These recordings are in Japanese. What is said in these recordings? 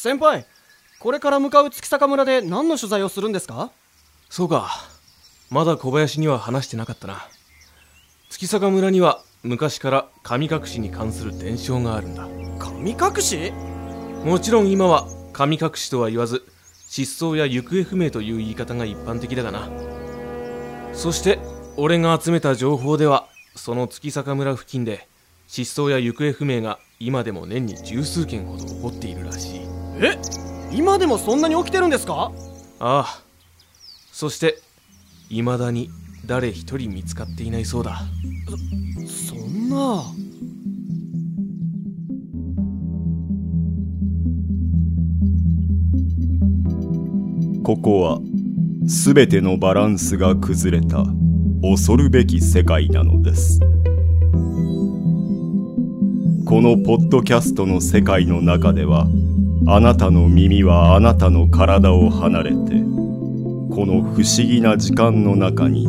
先輩これから向かう月坂村で何の取材をするんですか？そうか。まだ小林には話してなかったな。月坂村には昔から神隠しに関する伝承があるんだ。神隠し？もちろん今は神隠しとは言わず失踪や行方不明という言い方が一般的だがな。そして俺が集めた情報ではその月坂村付近で失踪や行方不明が今でも年に十数件ほど起こっているらしいえ？今でもそんなに起きてるんですか？ああ。そして未だに誰一人見つかっていないそうだ。そんな。ここは全てのバランスが崩れた恐るべき世界なのです。このポッドキャストの世界の中ではあなたの耳はあなたの体を離れてこの不思議な時間の中に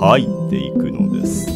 入っていくのです。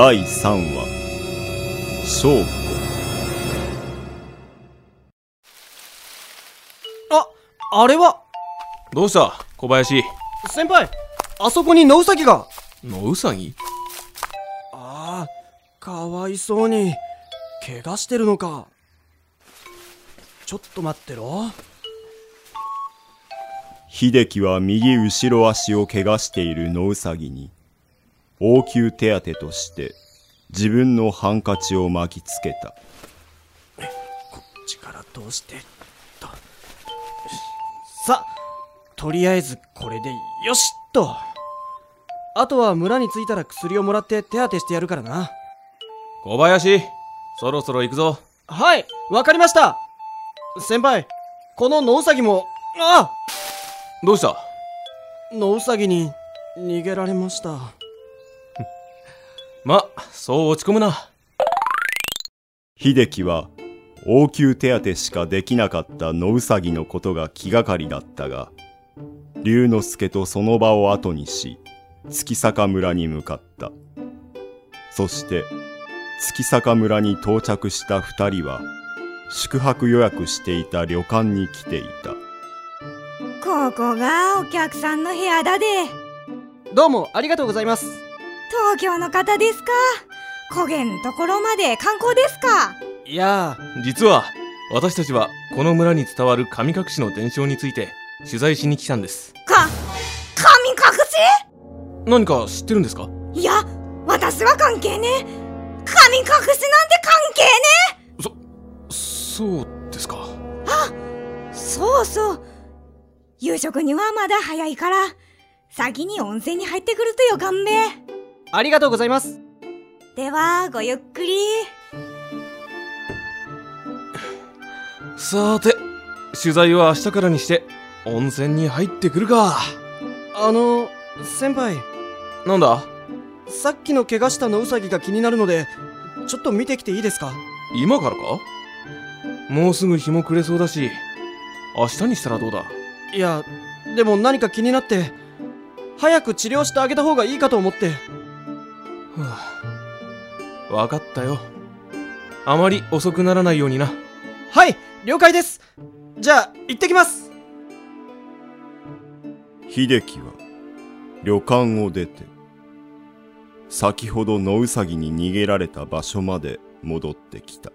第3話。勝負ああれは。どうした？小林。先輩あそこに野ウサギが。野ウサギ？ああかわいそうに。怪我してるのか。ちょっと待ってろ。秀樹は右後ろ足を怪我している野ウサギに応急手当として自分のハンカチを巻きつけた。こっちから通してとさとりあえずこれでよしっと。あとは村に着いたら薬をもらって手当てしてやるからな。小林そろそろ行くぞ。はいわかりました。先輩この野ウサギもあどうした？野ウサギに逃げられましたまそう落ち込むな。秀樹は応急手当しかできなかった野ウサギのことが気がかりだったが龍之介とその場を後にし月坂村に向かった。そして月坂村に到着した二人は宿泊予約していた旅館に来ていた。ここがお客さんの部屋だで。どうもありがとうございます東京の方ですか？焦げんところまで観光ですか？いや実は私たちはこの村に伝わる神隠しの伝承について取材しに来たんです。か神隠何か知ってるんですか？しいや私は関係ねえ。神隠しなんて関係ねそうですか。えそうそう。夕食にはまだ早いから先に温泉に入ってくるとよかんべありがとうございます。ではごゆっくり。さーて取材は明日からにして温泉に入ってくるか。あの先輩。なんだ？さっきの怪我した野ウサギが気になるのでちょっと見てきていいですか？今からか？もうすぐ日も暮れそうだし明日にしたらどうだ？いやでも何か気になって早く治療してあげた方がいいかと思って分かったよ。あまり遅くならないようにな。はい了解です。じゃあ行ってきます。秀樹は旅館を出て先ほど野ウサギに逃げられた場所まで戻ってきた。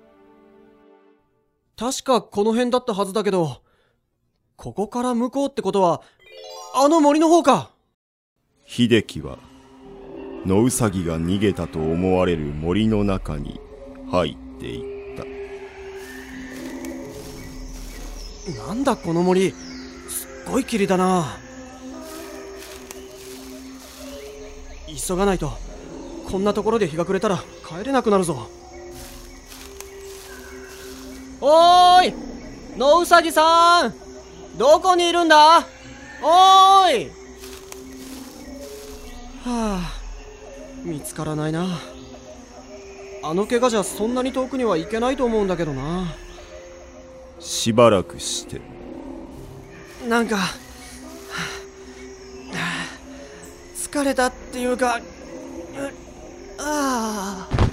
確かこの辺だったはずだけどここから向こうってことはあの森の方か。秀樹は野ウサギが逃げたと思われる森の中に入っていった。なんだこの森。すっごい霧だな。急がないと。こんなところで日が暮れたら帰れなくなるぞ。おーい！野うさぎさん！どこにいるんだ？おーい！はあ見つからないな。あの怪我じゃそんなに遠くには行けないと思うんだけどな。しばらくして。なんか、はあ疲れたっていうか、うああ。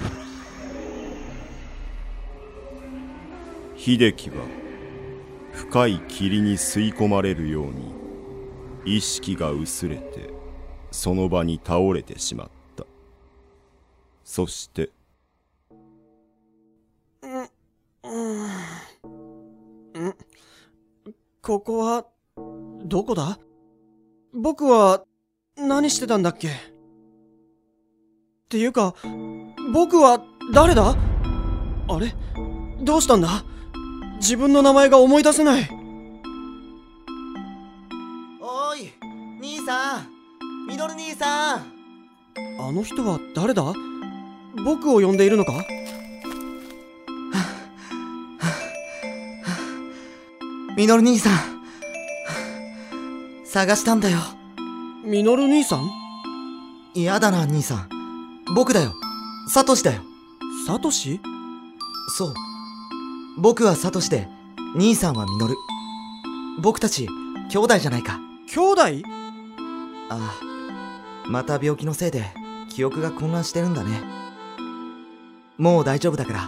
秀樹は深い霧に吸い込まれるように意識が薄れてその場に倒れてしまったそして。んここは、どこだ？僕は、何してたんだっけ？っていうか、僕は誰だ？あれ？どうしたんだ？自分の名前が思い出せない。おーい兄さん。ミノル兄さん。あの人は誰だ？僕を呼んでいるのか？ミノル兄さん。探したんだよ。ミノル兄さん？嫌だな兄さん。僕だよ。サトシだよ。サトシ？そう。僕はサトシで兄さんはミノル。僕たち兄弟じゃないか。兄弟？ああ。また病気のせいで記憶が混乱してるんだねもう大丈夫だから。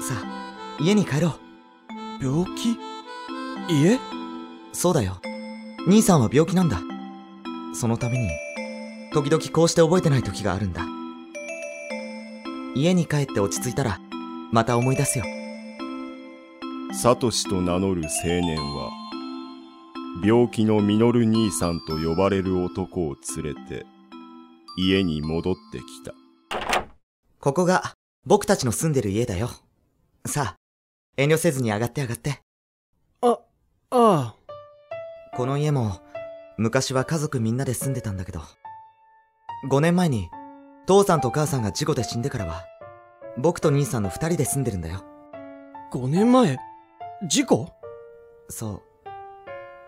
さあ家に帰ろう。病気？家？そうだよ。兄さんは病気なんだ。そのために時々こうして覚えてない時があるんだ。家に帰って落ち着いたらまた思い出すよ。サトシと名乗る青年は病気のミノル兄さんと呼ばれる男を連れて家に戻ってきた。ここが僕たちの住んでる家だよさあ遠慮せずに上がって上がってあ、ああ。この家も昔は家族みんなで住んでたんだけど5年前に父さんと母さんが事故で死んでからは僕と兄さんの2人で住んでるんだよ5年前？事故？そ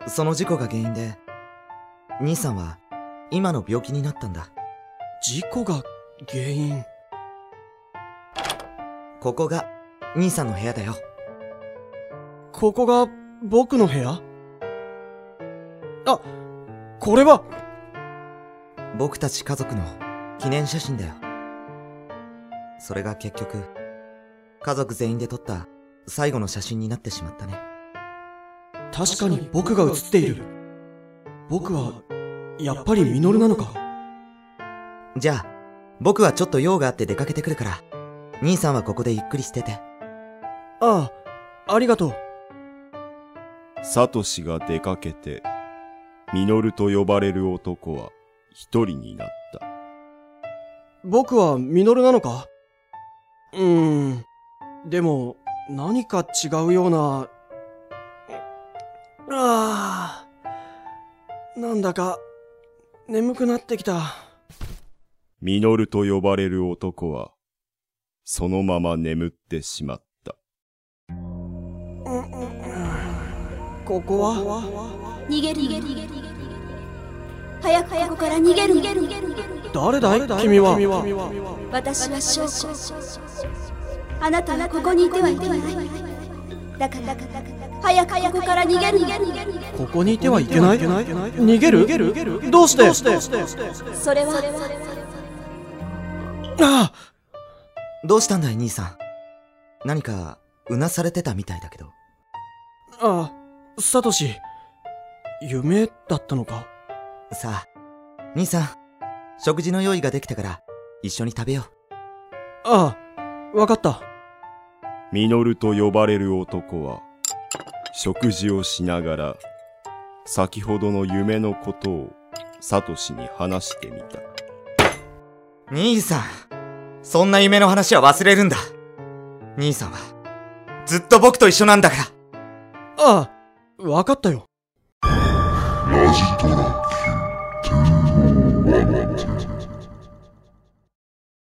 う。その事故が原因で、兄さんは今の病気になったんだ。事故が原因？ここが兄さんの部屋だよ。ここが僕の部屋？あ、これは？僕たち家族の記念写真だよ。それが結局、家族全員で撮った最後の写真になってしまったね。確かに僕が写っている。僕は、やっぱりミノルなのか？じゃあ、僕はちょっと用があって出かけてくるから、兄さんはここでゆっくりしてて。ああ、ありがとう。サトシが出かけてミノルと呼ばれる男は一人になった僕はミノルなのか？うーん。でも、何か違うような、ああ、なんだか、眠くなってきた。ミノルと呼ばれる男はそのまま眠ってしまった。ここは？逃げる。逃げる早くここから逃げる。逃げる誰だい？君は？私は翔子あなたはここにいてはいけない。だから早くここから逃げる。逃げるここにいてはいけない？逃げる。どうして？それは？ああどうしたんだい兄さん？何かうなされてたみたいだけど。ああ、サトシ、夢だったのか？さあ、兄さん、食事の用意ができたから、一緒に食べよああ、わかった。ミノルと呼ばれる男は、食事をしながら、先ほどの夢のことを、サトシに話してみた。う。兄さん、そんな夢の話は忘れるんだ。兄さんは、ずっと僕と一緒なんだから。ああ、わかったよ。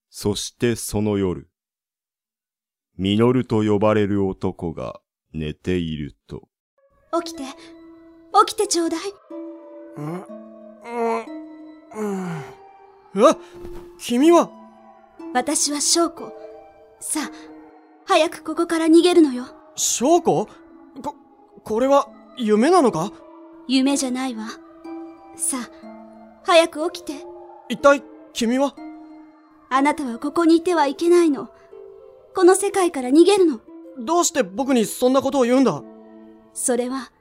そしてその夜、ミノルと呼ばれる男が寝ていると、起きて起きてちょうだいうん、うん、うん。あ君は、私は翔子。さあ早くここから逃げるのよ。翔子？こ、これは夢なのか？夢じゃないわ。さあ早く起きて。一体君は？あなたはここにいてはいけないの。この世界から逃げるの。どうして僕にそんなことを言うんだ？それは。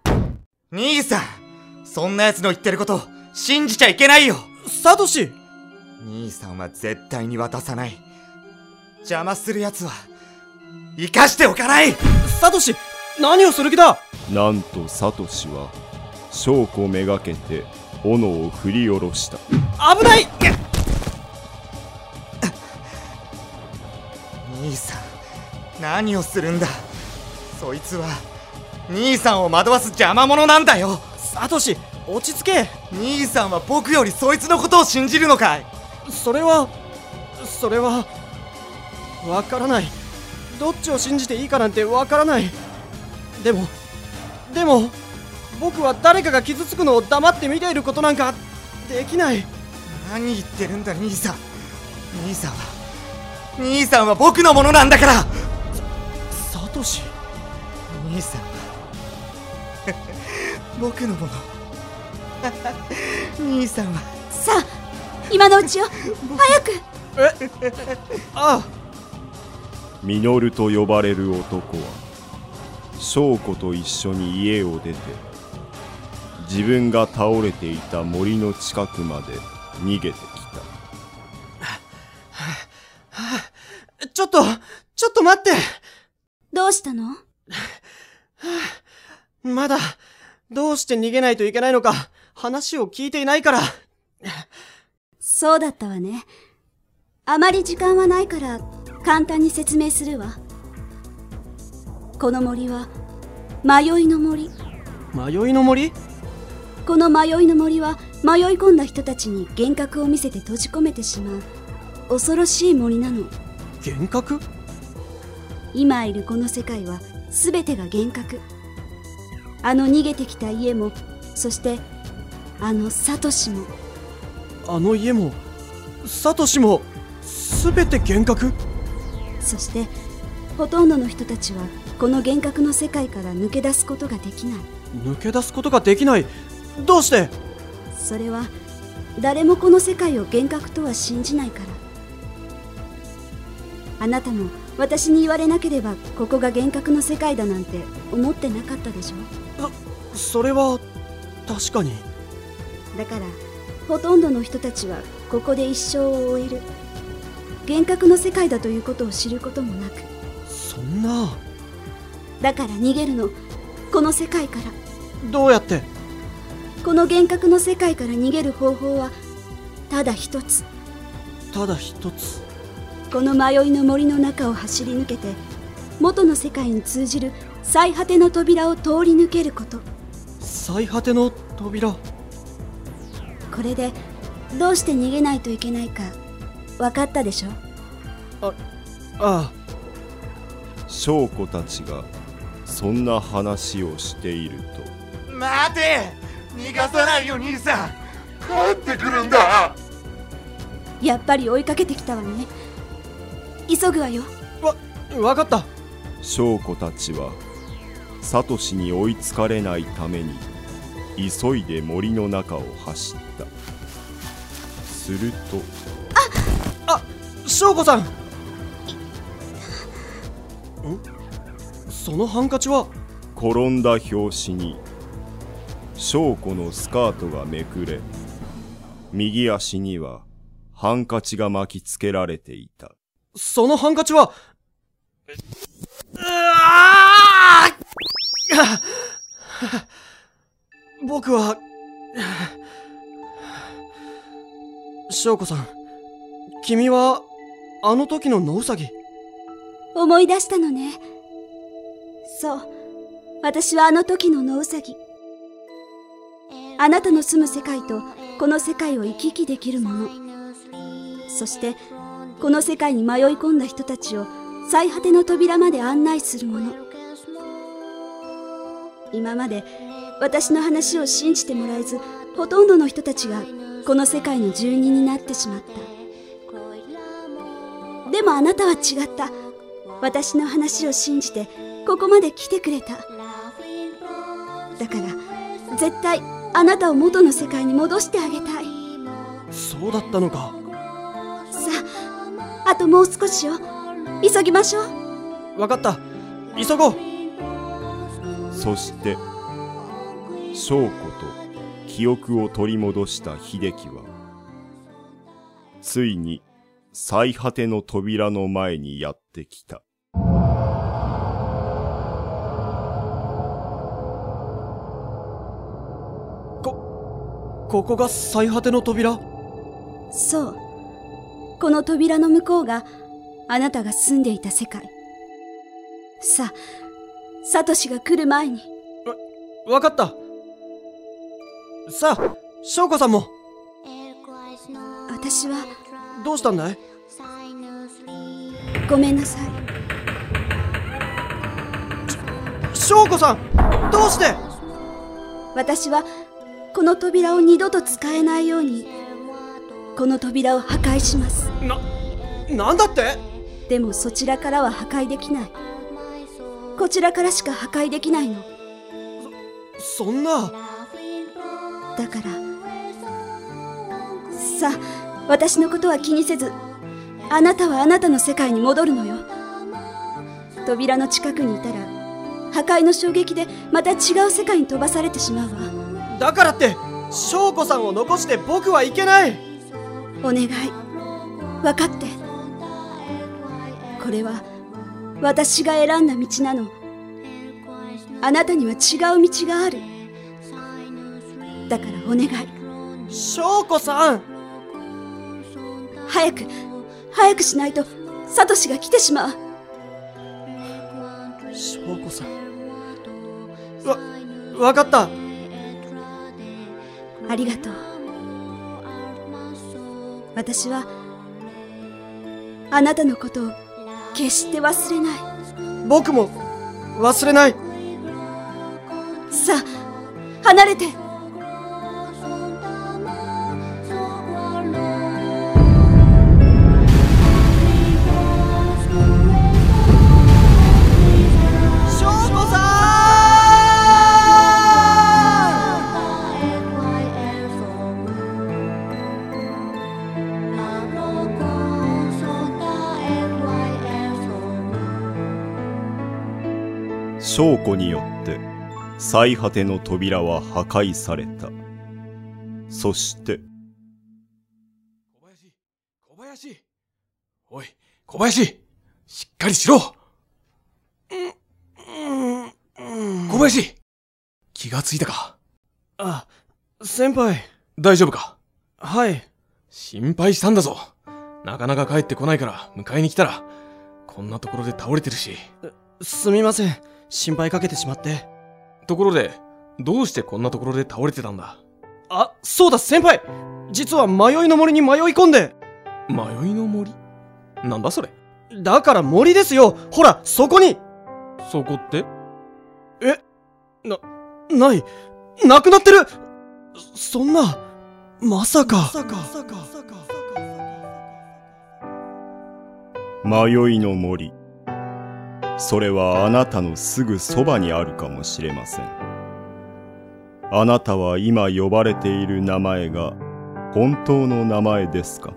兄さん、そんな奴の言ってること、信じちゃいけないよ。サトシ兄さんは絶対に渡さない。邪魔する奴は、生かしておかない。サトシ何をする気だ？なんとサトシは、証拠めがけて、斧を振り下ろした。危ない！兄さん、何をするんだ？そいつは、兄さんを惑わす邪魔者なんだよ。サトシ落ち着け！兄さんは僕よりそいつのことを信じるのかい？それはそれはわからない。どっちを信じていいかなんてわからない。でもでも僕は誰かが傷つくのを黙って見ていることなんかできない。何言ってるんだ兄さん。兄さんは兄さんは僕のものなんだから。サトシ？兄さんは 僕のもの。兄さんはさあ今のうちよ早く。あ。ミノルと呼ばれる男は、翔子と一緒に家を出て、自分が倒れていた森の近くまで逃げてきた。ちょっとちょっと待って。どうしたの？まだどうして逃げないといけないのか話を聞いていないからそうだったわね。あまり時間はないから簡単に説明するわ。この森は迷いの森。迷いの森？この迷いの森は迷い込んだ人たちに幻覚を見せて閉じ込めてしまう恐ろしい森なの。幻覚？今いるこの世界は全てが幻覚。あの逃げてきた家もそしてあのサトシもあの家もサトシも全て幻覚？そしてほとんどの人たちはこの幻覚の世界から抜け出すことができない。抜け出すことができない？どうして？それは誰もこの世界を幻覚とは信じないから。あなたも私に言われなければここが幻覚の世界だなんて思ってなかったでしょ？それは確かに。だからほとんどの人たちはここで一生を終える。幻覚の世界だということを知ることもなく。そんな。だから逃げるの。この世界から。どうやって？この幻覚の世界から逃げる方法はただ一つ。ただ一つ。この迷いの森の中を走り抜けて元の世界に通じる最果ての扉を通り抜けること。最果ての扉これでどうして逃げないといけないか分かったでしょ？ああ翔子たちが、そんな話をしていると、待て！逃がさないよ兄さん。帰ってくるんだ。やっぱり追いかけてきたわね。急ぐわよ。わわかった。翔子たちは、サトシに追いつかれないために、急いで森の中を走った。すると、翔子さん。んそのハンカチは？転んだ拍子に翔子のスカートがめくれ右足にはハンカチが巻きつけられていた。そのハンカチは？うわー僕は翔子さん君はあの時の野ウサギ思い出したのね。そう。私はあの時の野ウサギ。あなたの住む世界とこの世界を行き来できるもの。そして、この世界に迷い込んだ人たちを最果ての扉まで案内するもの。今まで私の話を信じてもらえず、ほとんどの人たちがこの世界の住人になってしまった。でもあなたは違った。私の話を信じてここまで来てくれた。だから、絶対あなたを元の世界に戻してあげたい。そうだったのかさあ、あともう少しよ。急ぎましょう。わかった急ごうそして翔子と記憶を取り戻した秀樹はついに最果ての扉の前にやってきたここが最果ての扉？そう。この扉の向こうがあなたが住んでいた世界。さあ、サトシが来る前に。わかったさあ翔子さんも。私はどうしたんだい？ごめんなさい。翔子さんどうして？私はこの扉を二度と使えないようにこの扉を破壊します。ななんだって？でもそちらからは破壊できない。こちらからしか破壊できないの。そんなだから。さあ私のことは気にせずあなたはあなたの世界に戻るのよ。扉の近くにいたら破壊の衝撃でまた違う世界に飛ばされてしまうわ。だからって翔子さんを残して僕はいけない。お願い。分かって。これは私が選んだ道なの。あなたには違う道があるだからお願い。翔子さん。早く早くしないとサトシが来てしまう。翔子さん。わわかった。ありがとう。私はあなたのことを決して忘れない。僕も忘れない。さあ離れて翔子によって最果ての扉は破壊された。そして。小林小林。おい小林しっかりしろ。小林気がついたか。あ先輩。大丈夫か？はい。心配したんだぞ。なかなか帰ってこないから迎えに来たらこんなところで倒れてるし。すみません心配かけてしまって。ところでどうしてこんなところで倒れてたんだ？あそうだ先輩。実は迷いの森に迷い込んで。迷いの森？なんだそれ？だから森ですよ。ほらそこに。そこって？な、ない。なくなってる。そそんなまさか。迷いの森それはあなたのすぐそばにあるかもしれません。あなたは今呼ばれている名前が本当の名前ですか？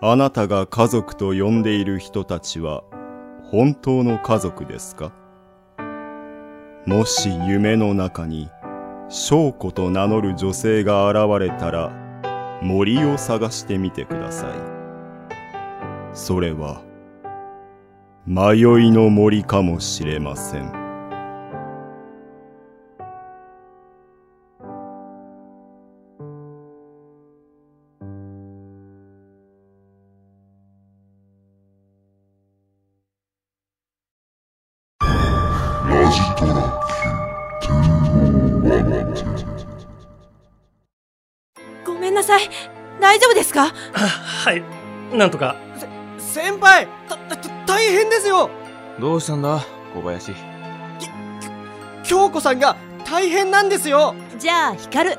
あなたが家族と呼んでいる人たちは本当の家族ですか？もし夢の中に翔子と名乗る女性が現れたら森を探してみてください。それは迷いの森かもしれません。ラジトラごめんなさい。大丈夫ですか？はい、なんとか。どうしたんだ？小林京子さんが大変なんですよじゃあ、光る。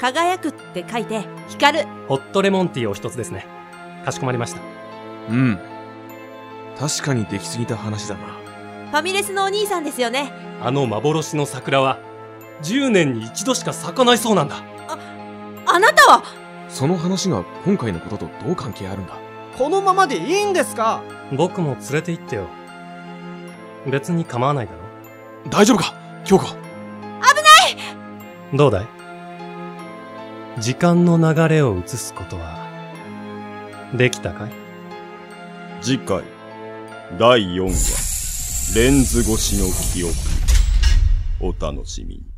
輝くって書いて、光る。ホットレモンティーを一つですね。かしこまりました。うん確かに出来すぎた話だなファミレスのお兄さんですよね。あの幻の桜は、10年に一度しか咲かないそうなんだ。あなたは？その話が今回のこととどう関係あるんだ？このままでいいんですか？僕も連れて行ってよ。別に構わないだろ？大丈夫か？京子。どうだい？時間の流れを移すことは、できたかい？次回第4話レンズ越しの記憶。お楽しみに